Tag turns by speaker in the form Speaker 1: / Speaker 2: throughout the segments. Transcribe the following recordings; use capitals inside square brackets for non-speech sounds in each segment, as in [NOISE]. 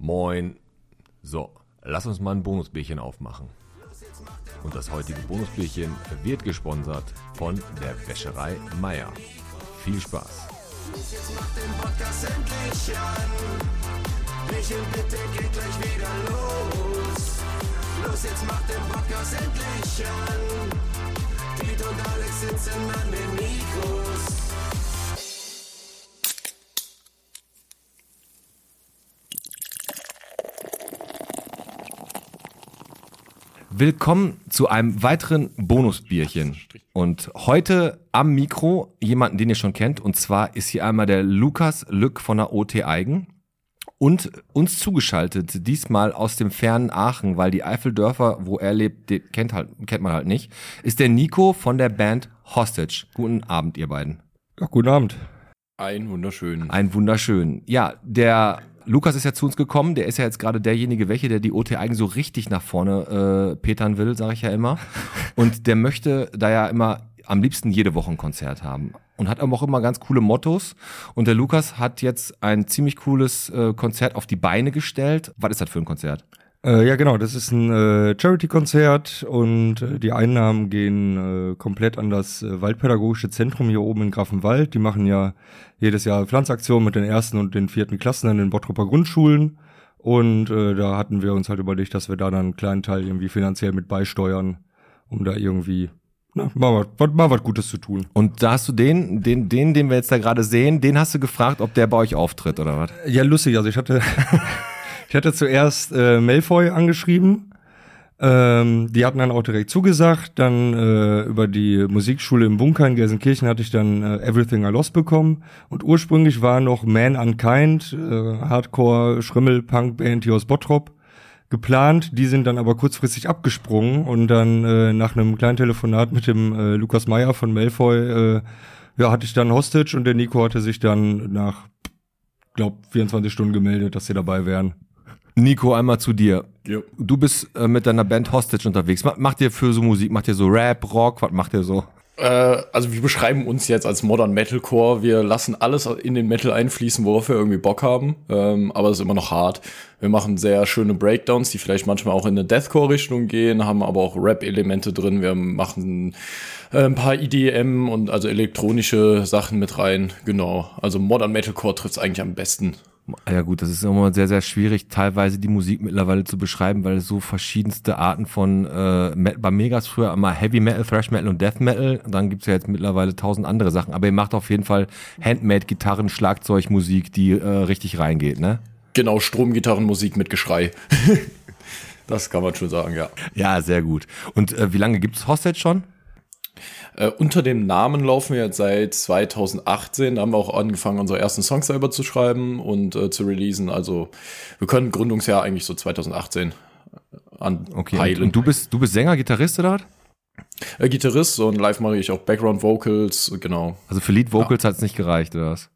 Speaker 1: Moin. So, lass uns mal ein Bonusbierchen aufmachen. Und das heutige Bonusbierchen wird gesponsert von der Wäscherei Meier. Viel Spaß.
Speaker 2: Jetzt macht den Podcast endlich an. Michel, bitte geht gleich wieder los. Los, jetzt macht den Podcast endlich an. Piet und Alex sitzen an den Mikros.
Speaker 1: Willkommen zu einem weiteren Bonusbierchen. Und heute am Mikro jemanden, den ihr schon kennt. Und zwar ist hier einmal der Lukas Lück von der OT Eigen. Und uns zugeschaltet, diesmal aus dem fernen Aachen, weil die Eifeldörfer, wo er lebt, die kennt, halt, kennt man halt nicht, ist der Nico von der Band Hostage. Guten Abend, ihr beiden.
Speaker 3: Ja, guten Abend.
Speaker 4: Ein wunderschön.
Speaker 1: Ein wunderschön. Ja, der Lukas ist ja zu uns gekommen, der ist ja jetzt gerade derjenige, welche, der die OT Eigen so richtig nach vorne äh, petern will, sage ich ja immer. [LAUGHS] Und der möchte da ja immer am liebsten jede Woche ein Konzert haben. Und hat aber auch immer ganz coole Mottos. Und der Lukas hat jetzt ein ziemlich cooles äh, Konzert auf die Beine gestellt. Was ist das für ein Konzert?
Speaker 3: Äh, ja, genau, das ist ein äh, Charity-Konzert und äh, die Einnahmen gehen äh, komplett an das äh, Waldpädagogische Zentrum hier oben in Grafenwald. Die machen ja jedes Jahr Pflanzaktionen mit den ersten und den vierten Klassen an den Bottropper Grundschulen. Und äh, da hatten wir uns halt überlegt, dass wir da dann einen kleinen Teil irgendwie finanziell mit beisteuern, um da irgendwie na, mal, was, mal was Gutes zu tun.
Speaker 1: Und da hast du den, den, den, den wir jetzt da gerade sehen, den hast du gefragt, ob der bei euch auftritt oder was?
Speaker 3: Ja, lustig. Also ich hatte, ich hatte zuerst äh, Malfoy angeschrieben. Ähm, die hatten dann auch direkt zugesagt. Dann äh, über die Musikschule im Bunker in Gelsenkirchen hatte ich dann äh, Everything I Lost bekommen. Und ursprünglich war noch Man Unkind, äh, Hardcore Schrimmel Punk Band hier aus Bottrop geplant. Die sind dann aber kurzfristig abgesprungen und dann äh, nach einem kleinen Telefonat mit dem äh, Lukas Meyer von Malfoy äh, ja, hatte ich dann Hostage und der Nico hatte sich dann nach glaub 24 Stunden gemeldet, dass sie dabei wären.
Speaker 1: Nico, einmal zu dir.
Speaker 4: Jo.
Speaker 1: Du bist äh, mit deiner Band Hostage unterwegs. Was macht ihr für so Musik? Macht ihr so Rap, Rock? Was macht ihr so?
Speaker 4: Äh, also wir beschreiben uns jetzt als Modern Metalcore. Wir lassen alles in den Metal einfließen, worauf wir irgendwie Bock haben. Ähm, aber es ist immer noch hart. Wir machen sehr schöne Breakdowns, die vielleicht manchmal auch in eine Deathcore-Richtung gehen, haben aber auch Rap-Elemente drin. Wir machen äh, ein paar IDM und also elektronische Sachen mit rein. Genau. Also Modern Metalcore trifft es eigentlich am besten.
Speaker 1: Ja gut, das ist immer sehr, sehr schwierig, teilweise die Musik mittlerweile zu beschreiben, weil es so verschiedenste Arten von, äh, bei Megas früher immer Heavy Metal, Thrash Metal und Death Metal. Dann gibt's ja jetzt mittlerweile tausend andere Sachen. Aber ihr macht auf jeden Fall Handmade-Gitarren, Schlagzeugmusik, die äh, richtig reingeht, ne?
Speaker 4: Genau, Stromgitarrenmusik mit Geschrei. [LAUGHS] das kann man schon sagen, ja.
Speaker 1: Ja, sehr gut. Und äh, wie lange gibt's Hostage schon?
Speaker 4: Äh, unter dem Namen laufen wir jetzt seit 2018. Da haben wir auch angefangen, unsere ersten Songs selber zu schreiben und äh, zu releasen. Also wir können Gründungsjahr eigentlich so 2018 an
Speaker 1: Okay. Und, und du bist, du bist Sänger, Gitarrist oder was?
Speaker 4: äh, Gitarrist und live mache ich auch Background Vocals, genau.
Speaker 1: Also für Lead Vocals hat's nicht gereicht, oder was?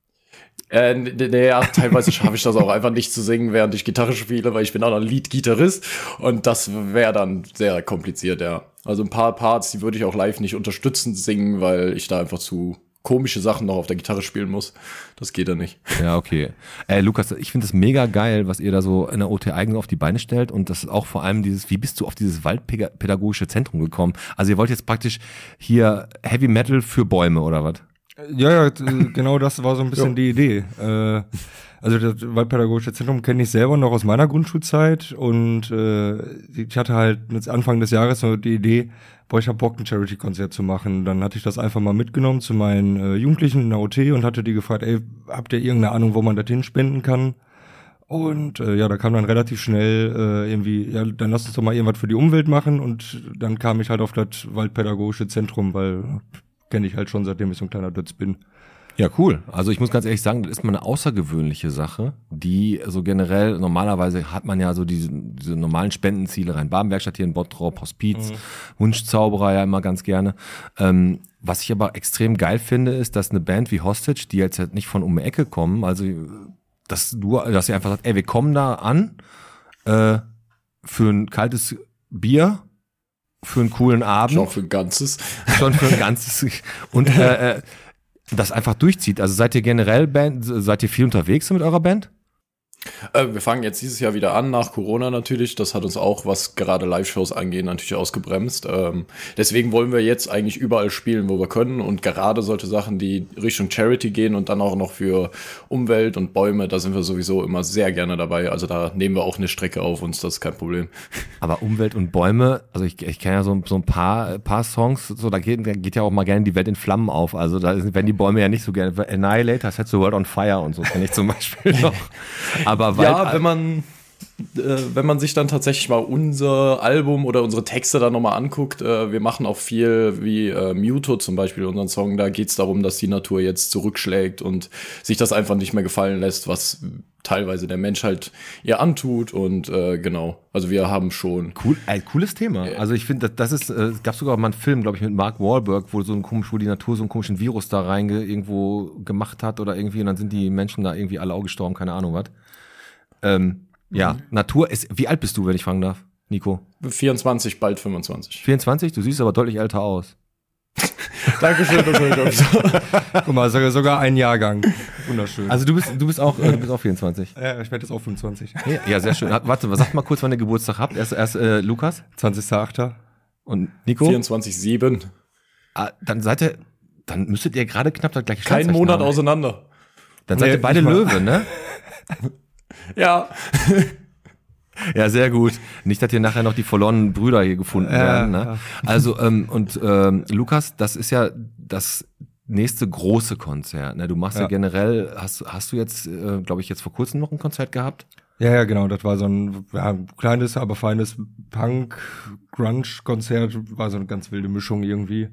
Speaker 4: Äh, n- n- naja, teilweise schaffe ich das auch einfach nicht zu singen, während ich Gitarre spiele, weil ich bin auch noch Lead-Gitarrist und das wäre dann sehr kompliziert, ja. Also ein paar Parts, die würde ich auch live nicht unterstützend singen, weil ich da einfach zu komische Sachen noch auf der Gitarre spielen muss. Das geht dann nicht.
Speaker 1: Ja, okay. Äh, Lukas, ich finde es mega geil, was ihr da so in der OT eigen auf die Beine stellt und das ist auch vor allem dieses, wie bist du auf dieses Waldpädagogische Zentrum gekommen? Also ihr wollt jetzt praktisch hier Heavy Metal für Bäume oder was?
Speaker 3: Ja, ja, genau das war so ein bisschen die Idee. Äh, also das Waldpädagogische Zentrum kenne ich selber noch aus meiner Grundschulzeit und äh, ich hatte halt mit Anfang des Jahres so die Idee, boah, ich hab Bock, ein Charity-Konzert zu machen. Dann hatte ich das einfach mal mitgenommen zu meinen äh, Jugendlichen in der OT und hatte die gefragt, ey, habt ihr irgendeine Ahnung, wo man das hinspenden kann? Und äh, ja, da kam dann relativ schnell äh, irgendwie, ja, dann lass uns doch mal irgendwas für die Umwelt machen und dann kam ich halt auf das Waldpädagogische Zentrum, weil kenne ich halt schon, seitdem ich so ein kleiner Dutz bin.
Speaker 1: Ja, cool. Also ich muss ganz ehrlich sagen, das ist mal eine außergewöhnliche Sache, die so generell, normalerweise hat man ja so diese, diese normalen Spendenziele rein. Babenwerkstatt hier in Bottrop, Hospiz, Wunschzauberer ja immer ganz gerne. Ähm, was ich aber extrem geil finde, ist, dass eine Band wie Hostage, die jetzt halt nicht von um die Ecke kommen, also dass du, dass ihr einfach sagt, ey, wir kommen da an äh, für ein kaltes Bier, für einen coolen Abend
Speaker 4: Schon für ein ganzes.
Speaker 1: schon für ein ganzes und äh, äh, das einfach durchzieht. Also seid ihr generell Band, seid ihr viel unterwegs mit eurer Band?
Speaker 4: Äh, wir fangen jetzt dieses Jahr wieder an, nach Corona natürlich. Das hat uns auch, was gerade Live-Shows angeht, natürlich ausgebremst. Ähm, deswegen wollen wir jetzt eigentlich überall spielen, wo wir können. Und gerade solche Sachen, die Richtung Charity gehen und dann auch noch für Umwelt und Bäume, da sind wir sowieso immer sehr gerne dabei. Also da nehmen wir auch eine Strecke auf uns, das ist kein Problem.
Speaker 1: Aber Umwelt und Bäume, also ich, ich kenne ja so, so ein paar, paar Songs, so da geht, da geht ja auch mal gerne die Welt in Flammen auf. Also da werden die Bäume ja nicht so gerne. Annihilator, Set the World on Fire und so kenne ich zum Beispiel [LAUGHS] noch. Aber weit,
Speaker 4: Ja, wenn man, äh, wenn man sich dann tatsächlich mal unser Album oder unsere Texte da nochmal anguckt, äh, wir machen auch viel wie äh, Muto zum Beispiel, unseren Song, da geht es darum, dass die Natur jetzt zurückschlägt und sich das einfach nicht mehr gefallen lässt, was teilweise der Mensch halt ihr antut und äh, genau, also wir haben schon
Speaker 1: Cool, ein cooles Thema. Also ich finde, das, das ist, äh, es gab sogar mal einen Film, glaube ich, mit Mark Wahlberg, wo so ein komisch, wo die Natur so einen komischen Virus da reinge irgendwo gemacht hat oder irgendwie und dann sind die Menschen da irgendwie alle auch gestorben, keine Ahnung was. Ähm, ja, Natur ist, wie alt bist du, wenn ich fragen darf, Nico?
Speaker 4: 24, bald 25.
Speaker 1: 24? Du siehst aber deutlich älter aus. [LAUGHS]
Speaker 4: Dankeschön, das höre ich auch so. [LAUGHS]
Speaker 3: Guck mal, sogar, sogar ein Jahrgang. Wunderschön.
Speaker 1: Also du bist, du bist auch, äh, du bist auch 24.
Speaker 3: ja, ich werde jetzt auch 25. [LAUGHS]
Speaker 1: Ja, ja, sehr schön. Warte, sag mal kurz, wann ihr Geburtstag habt. Erst, erst äh, Lukas
Speaker 3: 20.8.
Speaker 1: und Nico.
Speaker 4: 24-7.
Speaker 1: Ah, dann seid ihr, dann müsstet ihr gerade knapp das gleiche
Speaker 4: Kein Monat
Speaker 1: haben.
Speaker 4: auseinander.
Speaker 1: Dann seid
Speaker 3: Nee,
Speaker 1: ihr beide. Löwe, ne?
Speaker 4: Ja. [LAUGHS]
Speaker 1: Ja, sehr gut. Nicht, dass hier nachher noch die verlorenen Brüder hier gefunden werden. Ne? Also, ähm, und ähm, Lukas, das ist ja das nächste große Konzert. Ne? Du machst ja,
Speaker 3: Ja.
Speaker 1: generell, hast, hast du jetzt, äh, glaube ich, jetzt vor kurzem noch ein Konzert gehabt?
Speaker 3: Ja, ja, genau. Das war so ein ja, kleines, aber feines Punk-Grunge-Konzert. War so eine ganz wilde Mischung irgendwie.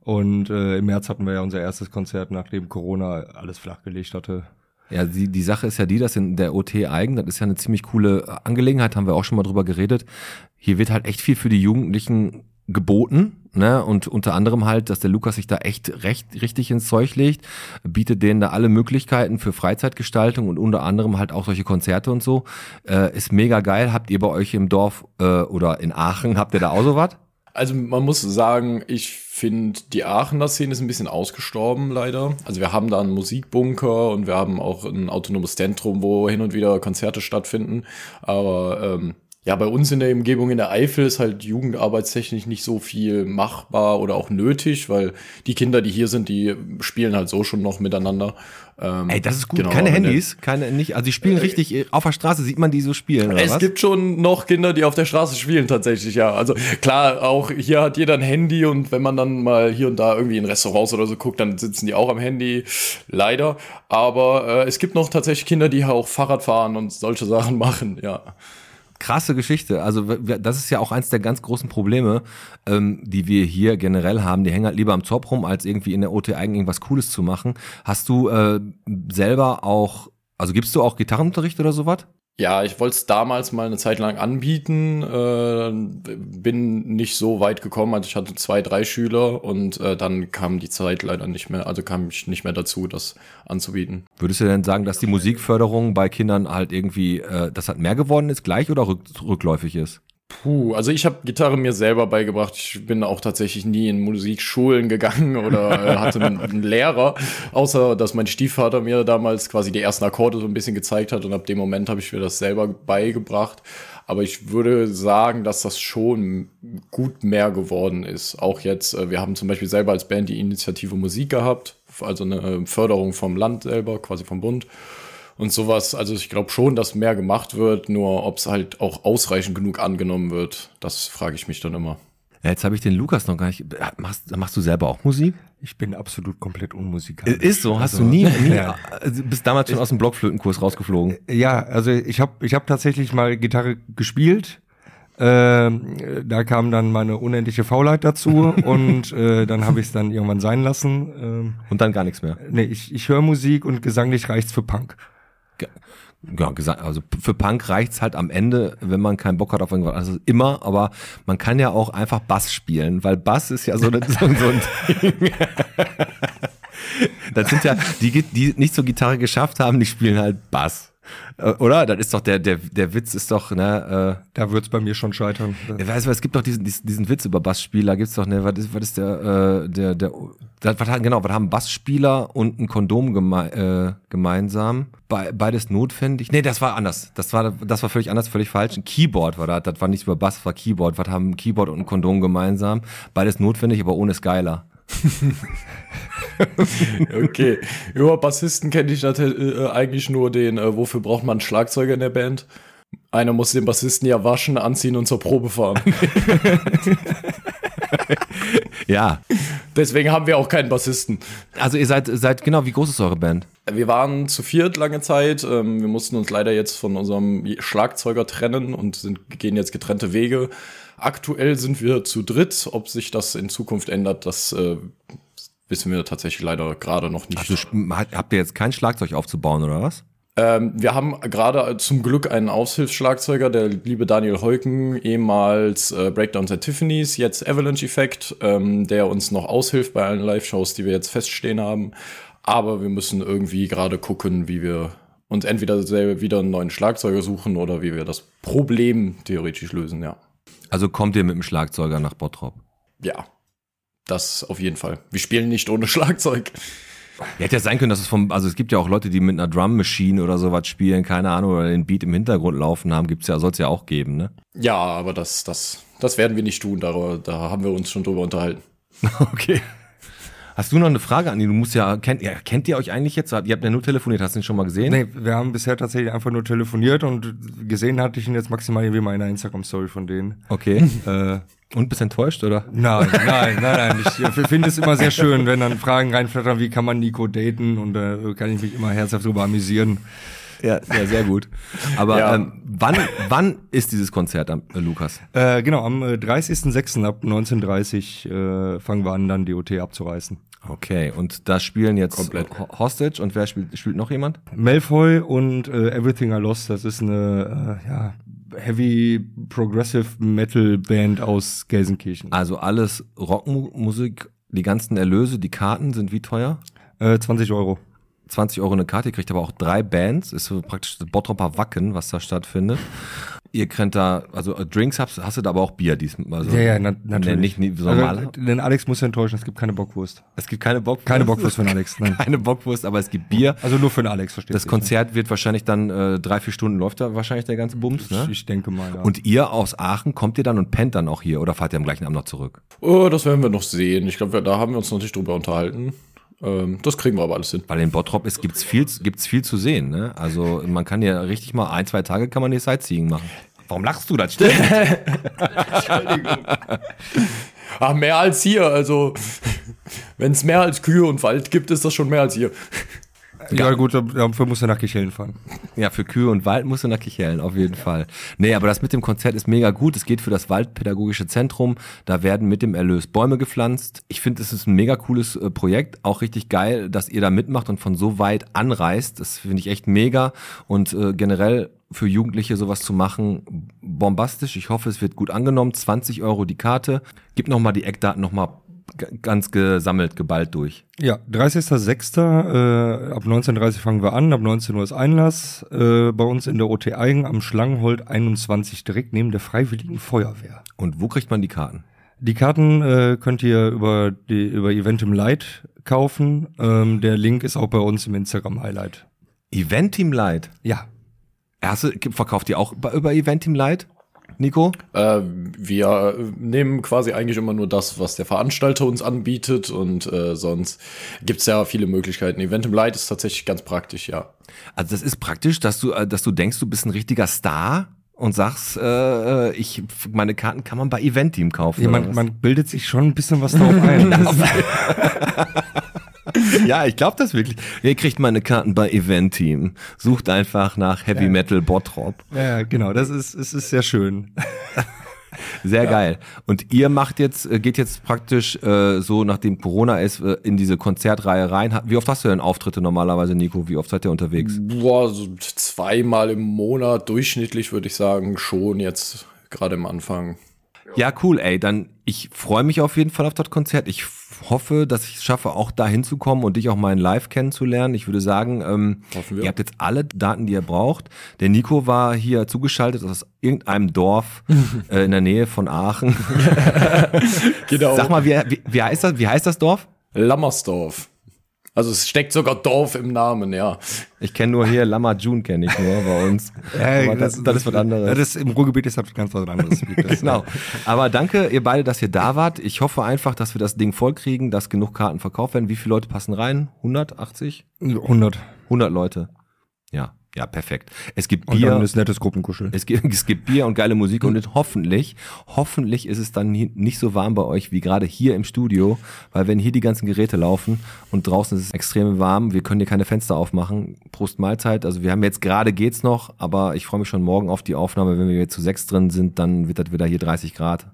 Speaker 3: Und äh, im März hatten wir ja unser erstes Konzert, nachdem Corona alles flachgelegt hatte.
Speaker 1: Ja, die, die Sache ist ja die, dass in der OT eigen, das ist ja eine ziemlich coole Angelegenheit, haben wir auch schon mal drüber geredet. Hier wird halt echt viel für die Jugendlichen geboten, ne? Und unter anderem halt, dass der Lukas sich da echt recht richtig ins Zeug legt, bietet denen da alle Möglichkeiten für Freizeitgestaltung und unter anderem halt auch solche Konzerte und so. Äh, ist mega geil. Habt ihr bei euch im Dorf äh, oder in Aachen, [LAUGHS] habt ihr da auch sowas?
Speaker 4: Also man muss sagen, ich finde, die Aachener Szene ist ein bisschen ausgestorben leider. Also wir haben da einen Musikbunker und wir haben auch ein autonomes Zentrum, wo hin und wieder Konzerte stattfinden. Aber ähm, ja, bei uns in der Umgebung in der Eifel ist halt jugendarbeitstechnisch nicht so viel machbar oder auch nötig, weil die Kinder, die hier sind, die spielen halt so schon noch miteinander. Ähm,
Speaker 1: Ey, das ist gut.
Speaker 4: genau,
Speaker 1: keine Handys, keine nicht, also die spielen richtig äh, auf der Straße sieht man die so spielen oder
Speaker 4: Es
Speaker 1: was?
Speaker 4: gibt schon noch Kinder, die auf der Straße spielen, tatsächlich, ja. Also klar, auch hier hat jeder ein Handy und wenn man dann mal hier und da irgendwie in Restaurants oder so guckt, dann sitzen die auch am Handy, leider. Aber äh, es gibt noch tatsächlich Kinder, die auch Fahrrad fahren und solche Sachen [LAUGHS] machen, ja.
Speaker 1: Krasse Geschichte. Also das ist ja auch eins der ganz großen Probleme, ähm, die wir hier generell haben. Die hängen halt lieber am Zopf rum, als irgendwie in der OT eigen irgendwas Cooles zu machen. Hast du äh, selber auch, also gibst du auch Gitarrenunterricht oder sowas?
Speaker 4: Ja, ich wollte es damals mal eine Zeit lang anbieten, äh, bin nicht so weit gekommen, also ich hatte zwei, drei Schüler und äh, dann kam die Zeit leider nicht mehr, also kam ich nicht mehr dazu, das anzubieten.
Speaker 1: Würdest du denn sagen, dass die Musikförderung bei Kindern halt irgendwie, äh, das hat mehr geworden ist, gleich oder rück, rückläufig ist?
Speaker 4: Puh, also ich habe Gitarre mir selber beigebracht. Ich bin auch tatsächlich nie in Musikschulen gegangen [LAUGHS] oder hatte einen, einen Lehrer, außer dass mein Stiefvater mir damals quasi die ersten Akkorde so ein bisschen gezeigt hat und ab dem Moment habe ich mir das selber beigebracht. Aber ich würde sagen, dass das schon gut mehr geworden ist. Auch jetzt, äh, wir haben zum Beispiel selber als Band die Initiative Musik gehabt, also eine äh, Förderung vom Land selber, quasi vom Bund und sowas. Also ich glaube schon, dass mehr gemacht wird, nur ob es halt auch ausreichend genug angenommen wird, das frage ich mich dann immer.
Speaker 1: Ja, jetzt habe ich den Lukas noch gar nicht. Machst, machst du selber auch Musik?
Speaker 3: Ich bin absolut komplett unmusikalisch.
Speaker 1: Ist so, hast
Speaker 3: Also,
Speaker 1: du nie, [LAUGHS] nie
Speaker 3: Ja.
Speaker 1: also bist damals schon aus dem Blockflötenkurs rausgeflogen.
Speaker 3: Ja, also ich habe ich hab tatsächlich mal Gitarre gespielt. Ähm, da kam dann meine unendliche Faulheit dazu [LAUGHS] und äh, dann habe ich es dann irgendwann sein lassen. Ähm,
Speaker 1: Und dann gar nichts mehr.
Speaker 3: nee, ich, ich höre Musik und gesanglich reicht's für Punk.
Speaker 1: Ja, gesagt, also für Punk reicht's halt am Ende, wenn man keinen Bock hat auf irgendwas. Also immer, aber man kann ja auch einfach Bass spielen, weil Bass ist ja so, eine, [LAUGHS] so, so ein Ding. [LAUGHS] Das sind ja, die, die nicht zur Gitarre geschafft haben, die spielen halt Bass. Äh, Oder? Das ist doch der, der, der Witz ist doch, ne,
Speaker 3: Da wird's bei mir schon scheitern.
Speaker 1: äh, weißt du, es gibt doch diesen, diesen, diesen Witz über Bassspieler, gibt's doch, ne, was ist, was ist der, äh, der, der, was, genau, was haben Bassspieler und ein Kondom geme äh, gemeinsam? Be beides notwendig? Nee, das war anders. Das war, das war völlig anders, völlig falsch. Ein Keyboard war das, das war nicht über Bass, das war Keyboard. Was haben ein Keyboard und ein Kondom gemeinsam? Beides notwendig, aber ohne geiler. [LAUGHS] [LAUGHS]
Speaker 4: Okay. Über Bassisten kenne ich äh, eigentlich nur den, äh, wofür braucht man einen Schlagzeuger in der Band? Einer muss den Bassisten ja waschen, anziehen und zur Probe fahren. [LAUGHS]
Speaker 1: Ja.
Speaker 4: Deswegen haben wir auch keinen Bassisten.
Speaker 1: Also ihr seid, seid, genau, wie groß ist eure Band?
Speaker 4: Wir waren zu viert lange Zeit. Ähm, wir mussten uns leider jetzt von unserem Schlagzeuger trennen und sind, gehen jetzt getrennte Wege. Aktuell sind wir zu dritt. Ob sich das in Zukunft ändert, das äh, wissen wir tatsächlich leider gerade noch nicht.
Speaker 1: Also habt ihr jetzt kein Schlagzeug aufzubauen oder was?
Speaker 4: Ähm, wir haben gerade zum Glück einen Aushilfsschlagzeuger, der liebe Daniel Heuken, ehemals äh, Breakdowns at Tiffany's, jetzt Avalanche Effect, ähm, der uns noch aushilft bei allen Live-Shows, die wir jetzt feststehen haben. Aber wir müssen irgendwie gerade gucken, wie wir uns entweder selber wieder einen neuen Schlagzeuger suchen oder wie wir das Problem theoretisch lösen, ja.
Speaker 1: Also kommt ihr mit dem Schlagzeuger nach Bottrop?
Speaker 4: Ja, das auf jeden Fall. Wir spielen nicht ohne [LAUGHS] Schlagzeug.
Speaker 1: Ja, hätte ja sein können, dass es vom, also es gibt ja auch Leute, die mit einer Drum Machine oder sowas spielen, keine Ahnung, oder den Beat im Hintergrund laufen haben, gibt's ja, soll's ja auch geben, ne?
Speaker 4: Ja, aber das, das, das werden wir nicht tun, da, da haben wir uns schon drüber unterhalten. [LAUGHS]
Speaker 1: Okay. Hast du noch eine Frage, Andi? Du musst ja, kennt, ja, kennt ihr euch eigentlich jetzt? Ihr habt ja nur telefoniert, hast du ihn schon mal gesehen?
Speaker 3: Nee, wir haben bisher tatsächlich einfach nur telefoniert und gesehen hatte ich ihn jetzt maximal irgendwie mal in einer Instagram-Story von denen.
Speaker 1: Okay. [LAUGHS]
Speaker 3: Äh,
Speaker 1: Und bist enttäuscht, oder?
Speaker 3: nein, [LAUGHS] nein, nein, nein. Ich finde es immer sehr schön, wenn dann Fragen reinflattern, wie kann man Nico daten und da äh, kann ich mich immer herzhaft drüber amüsieren.
Speaker 1: Ja, ja, sehr gut. Aber
Speaker 4: Ja.
Speaker 1: ähm, wann, wann ist dieses Konzert, am- äh, Lukas?
Speaker 3: Äh, genau, am äh, 30.06. ab 19.30 äh, fangen wir an, dann die OT abzureißen.
Speaker 1: Okay, und da spielen jetzt
Speaker 4: Komplett.
Speaker 1: Ho- Hostage und wer spielt, spielt noch jemand?
Speaker 3: Malfoy und äh, Everything I Lost, das ist eine äh, ja, Heavy Progressive Metal Band aus Gelsenkirchen.
Speaker 1: Also alles Rockmusik, die ganzen Erlöse, die Karten sind wie teuer?
Speaker 3: Äh, 20 Euro.
Speaker 1: 20 Euro eine Karte, ihr kriegt aber auch drei Bands, ist so praktisch das Bottroper Wacken, was da stattfindet. Ihr könnt da, also äh, Drinks hast, hast du da aber auch Bier diesmal. Also,
Speaker 3: Ja, ja, na, natürlich.
Speaker 1: Nee, nicht nie, so normal.
Speaker 3: Also, denn Alex muss ja enttäuschen, es gibt keine Bockwurst.
Speaker 1: es gibt keine Bockwurst.
Speaker 3: Keine Bockwurst für den Alex, nein. [LAUGHS]
Speaker 1: Keine Bockwurst, aber es gibt Bier.
Speaker 3: Also nur für den Alex, versteht
Speaker 1: Das
Speaker 3: sich,
Speaker 1: Konzert wird wahrscheinlich dann äh, drei, vier Stunden läuft da wahrscheinlich der ganze Bums,
Speaker 3: ne?
Speaker 1: ne?
Speaker 3: Ich, ich denke mal, ja.
Speaker 1: Und ihr aus Aachen, kommt ihr dann und pennt dann auch hier oder fahrt ihr am gleichen Abend noch zurück?
Speaker 4: Oh, das werden wir noch sehen. Ich glaube, da haben wir uns noch nicht drüber unterhalten. Ähm, das kriegen wir aber alles hin.
Speaker 1: Weil in Bottrop ist, gibt's viel, gibt's viel zu sehen, ne? Also man kann ja richtig mal ein, zwei Tage kann man hier Sightseeing machen. Warum lachst du das? Stimmt. [LAUGHS]
Speaker 4: Ah, mehr als hier. Also, wenn es mehr als Kühe und Wald gibt, ist das schon mehr als hier.
Speaker 3: Ja, gut, dafür muss er nach Kichellen fahren.
Speaker 1: Ja, für Kühe und Wald musst du nach Kichellen, auf jeden Fall. Nee, aber das mit dem Konzert ist mega gut. Es geht für das Waldpädagogische Zentrum. Da werden mit dem Erlös Bäume gepflanzt. Ich finde, es ist ein mega cooles äh, Projekt. Auch richtig geil, dass ihr da mitmacht und von so weit anreist. Das finde ich echt mega. Und äh, generell für Jugendliche sowas zu machen, bombastisch. Ich hoffe, es wird gut angenommen. 20 Euro die Karte. Gib nochmal die Eckdaten nochmal ganz gesammelt, geballt durch.
Speaker 3: Ja, 30.06. Äh, ab 19.30 fangen wir an, ab 19 Uhr ist Einlass. Äh, bei uns in der OT Eigen am Schlangenhold 21, direkt neben der Freiwilligen Feuerwehr.
Speaker 1: Und wo kriegt man die Karten?
Speaker 3: Die Karten äh, könnt ihr über, die, über Eventim Light kaufen. Ähm, der Link ist auch bei uns im Instagram-Highlight.
Speaker 1: Event Team Light.
Speaker 3: Ja,
Speaker 1: du, verkauft ihr auch über Event Team Light, Nico?
Speaker 4: Äh, wir nehmen quasi eigentlich immer nur das, was der Veranstalter uns anbietet und äh, sonst gibt's ja viele Möglichkeiten. Event im Light ist tatsächlich ganz praktisch, ja.
Speaker 1: Also das ist praktisch, dass du, äh, dass du denkst, du bist ein richtiger Star und sagst, äh, äh, ich, meine Karten kann man bei Event Team kaufen.
Speaker 3: ja man, man bildet sich schon ein bisschen was darauf ein. [LAUGHS] [LAUGHS] [LAUGHS]
Speaker 1: Ja, ich glaube das wirklich. Ihr kriegt meine Karten bei Event Team. Sucht einfach nach Heavy Metal Bottrop.
Speaker 3: ja, genau, das ist, es ist sehr schön. [LAUGHS]
Speaker 1: Sehr geil. Und ihr macht jetzt, äh, geht jetzt praktisch äh, so, nachdem Corona ist, äh, in diese Konzertreihe rein. Wie oft hast du denn Auftritte normalerweise, Nico? Wie oft seid ihr unterwegs?
Speaker 4: Boah, so zweimal im Monat durchschnittlich würde ich sagen, schon jetzt gerade am Anfang.
Speaker 1: Ja, cool, ey. Dann, ich freue mich auf jeden Fall auf das Konzert. Ich hoffe, dass ich es schaffe, auch da hinzukommen und dich auch mal in live kennenzulernen. Ich würde sagen, ähm, ihr habt jetzt alle Daten, die ihr braucht. Der Nico war hier zugeschaltet aus irgendeinem Dorf [LAUGHS] äh, in der Nähe von Aachen. [LAUGHS]
Speaker 4: Genau.
Speaker 1: Sag mal, wie, wie, wie, heißt das, wie heißt das Dorf?
Speaker 4: Lammersdorf. Also es steckt sogar Dorf im Namen, ja.
Speaker 1: Ich kenne nur hier Lama June, kenne ich nur bei uns. Aber das, das ist was anderes.
Speaker 3: Das ist, Im Ruhrgebiet ist das ganz was anderes. Das- [LAUGHS]
Speaker 1: Genau. Aber danke, ihr beide, dass ihr da wart. Ich hoffe einfach, dass wir das Ding vollkriegen, dass genug Karten verkauft werden. Wie viele Leute passen rein? 180?
Speaker 3: 100.
Speaker 1: 100 Leute. Ja, ja, perfekt. Es gibt
Speaker 3: Und
Speaker 1: Bier.
Speaker 3: dann ist nettes Gruppenkuscheln.
Speaker 1: Es gibt, [LAUGHS] es gibt Bier und geile Musik und hoffentlich, hoffentlich ist es dann nicht so warm bei euch wie gerade hier im Studio, weil wenn hier die ganzen Geräte laufen und draußen ist es extrem warm, wir können hier keine Fenster aufmachen. Prost Mahlzeit. Also wir haben jetzt gerade geht's noch, aber ich freue mich schon morgen auf die Aufnahme. Wenn wir jetzt zu sechs drin sind, dann wird das wieder hier 30 Grad.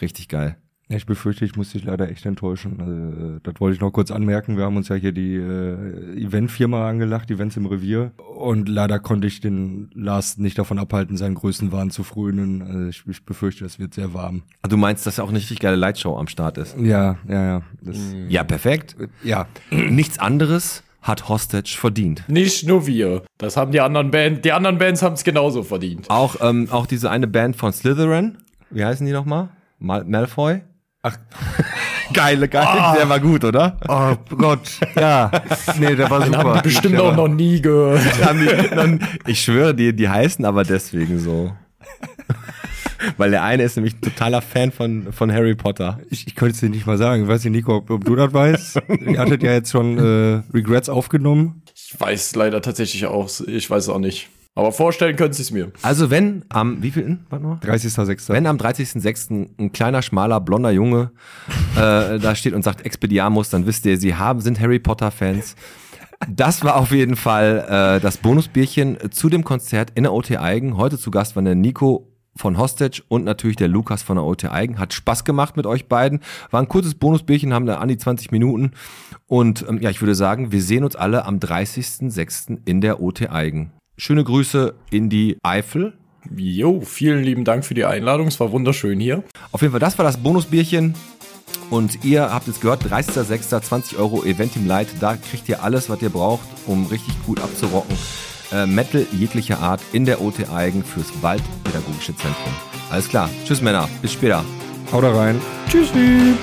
Speaker 1: Richtig geil.
Speaker 3: Ich befürchte, ich muss dich leider echt enttäuschen. Also, äh, das wollte ich noch kurz anmerken. Wir haben uns ja hier die äh, Eventfirma angelacht, Events im Revier. Und leider konnte ich den Lars nicht davon abhalten, seinen Größenwahn zu frönen. Also ich, ich befürchte, es wird sehr warm.
Speaker 1: Also Du meinst, dass ja auch eine richtig geile Lightshow am Start ist?
Speaker 3: Ja, ja, ja. Das,
Speaker 1: Ja, perfekt.
Speaker 3: Ja.
Speaker 1: Nichts anderes hat Hostage verdient.
Speaker 4: Nicht nur wir. Das haben die anderen Bands, die anderen Bands haben es genauso verdient.
Speaker 1: Auch, ähm, auch diese eine Band von Slytherin. Wie heißen die nochmal? Mal Malfoy? Ach. [LAUGHS] Geile, geil. Der war gut, oder?
Speaker 3: Oh Gott, ja. Nee, der war
Speaker 4: Den haben
Speaker 3: super.
Speaker 4: die bestimmt auch noch nie gehört. [LAUGHS]
Speaker 1: Die, ich schwöre dir, die heißen aber deswegen so. Weil der eine ist nämlich totaler Fan von, von Harry Potter.
Speaker 3: Ich, ich könnte es dir nicht mal sagen. Ich weiß nicht, Nico, ob, ob du das weißt. Ihr hattet ja jetzt schon äh, Regrets aufgenommen.
Speaker 4: Ich weiß leider tatsächlich auch, ich weiß es auch nicht. Aber vorstellen können sie es mir.
Speaker 1: Also wenn am, wie viel, warte mal?
Speaker 3: 30.06.
Speaker 1: Wenn am 30.06. ein kleiner, schmaler, blonder Junge äh, [LAUGHS] da steht und sagt Expediamus, dann wisst ihr, sie haben, sind Harry Potter-Fans. Das war auf jeden Fall äh, das Bonusbierchen zu dem Konzert in der OT Eigen. Heute zu Gast waren der Nico von Hostage und natürlich der Lukas von der OT Eigen. Hat Spaß gemacht mit euch beiden. War ein kurzes Bonusbierchen, haben da an die 20 Minuten. Und ähm, ja, ich würde sagen, wir sehen uns alle am 30.06. in der OT Eigen. Schöne Grüße in die Eifel.
Speaker 4: Jo, vielen lieben Dank für die Einladung. Es war wunderschön hier.
Speaker 1: Auf jeden Fall, das war das Bonusbierchen. Und ihr habt es gehört, 30.06. 20 Euro Eventim Light. Da kriegt ihr alles, was ihr braucht, um richtig gut abzurocken. Äh, Metal jeglicher Art in der OT Eigen fürs Waldpädagogische Zentrum. Alles klar. Tschüss Männer. Bis später.
Speaker 3: Haut da rein.
Speaker 4: Tschüssi.